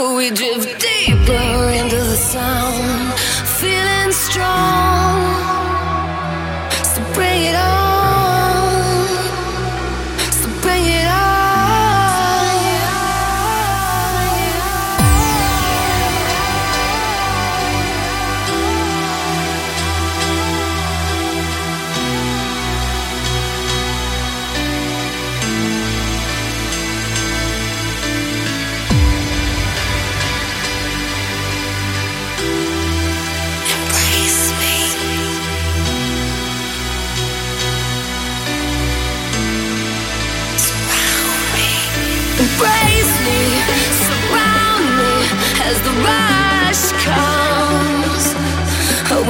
we drift deeper into the sound, feeling strong.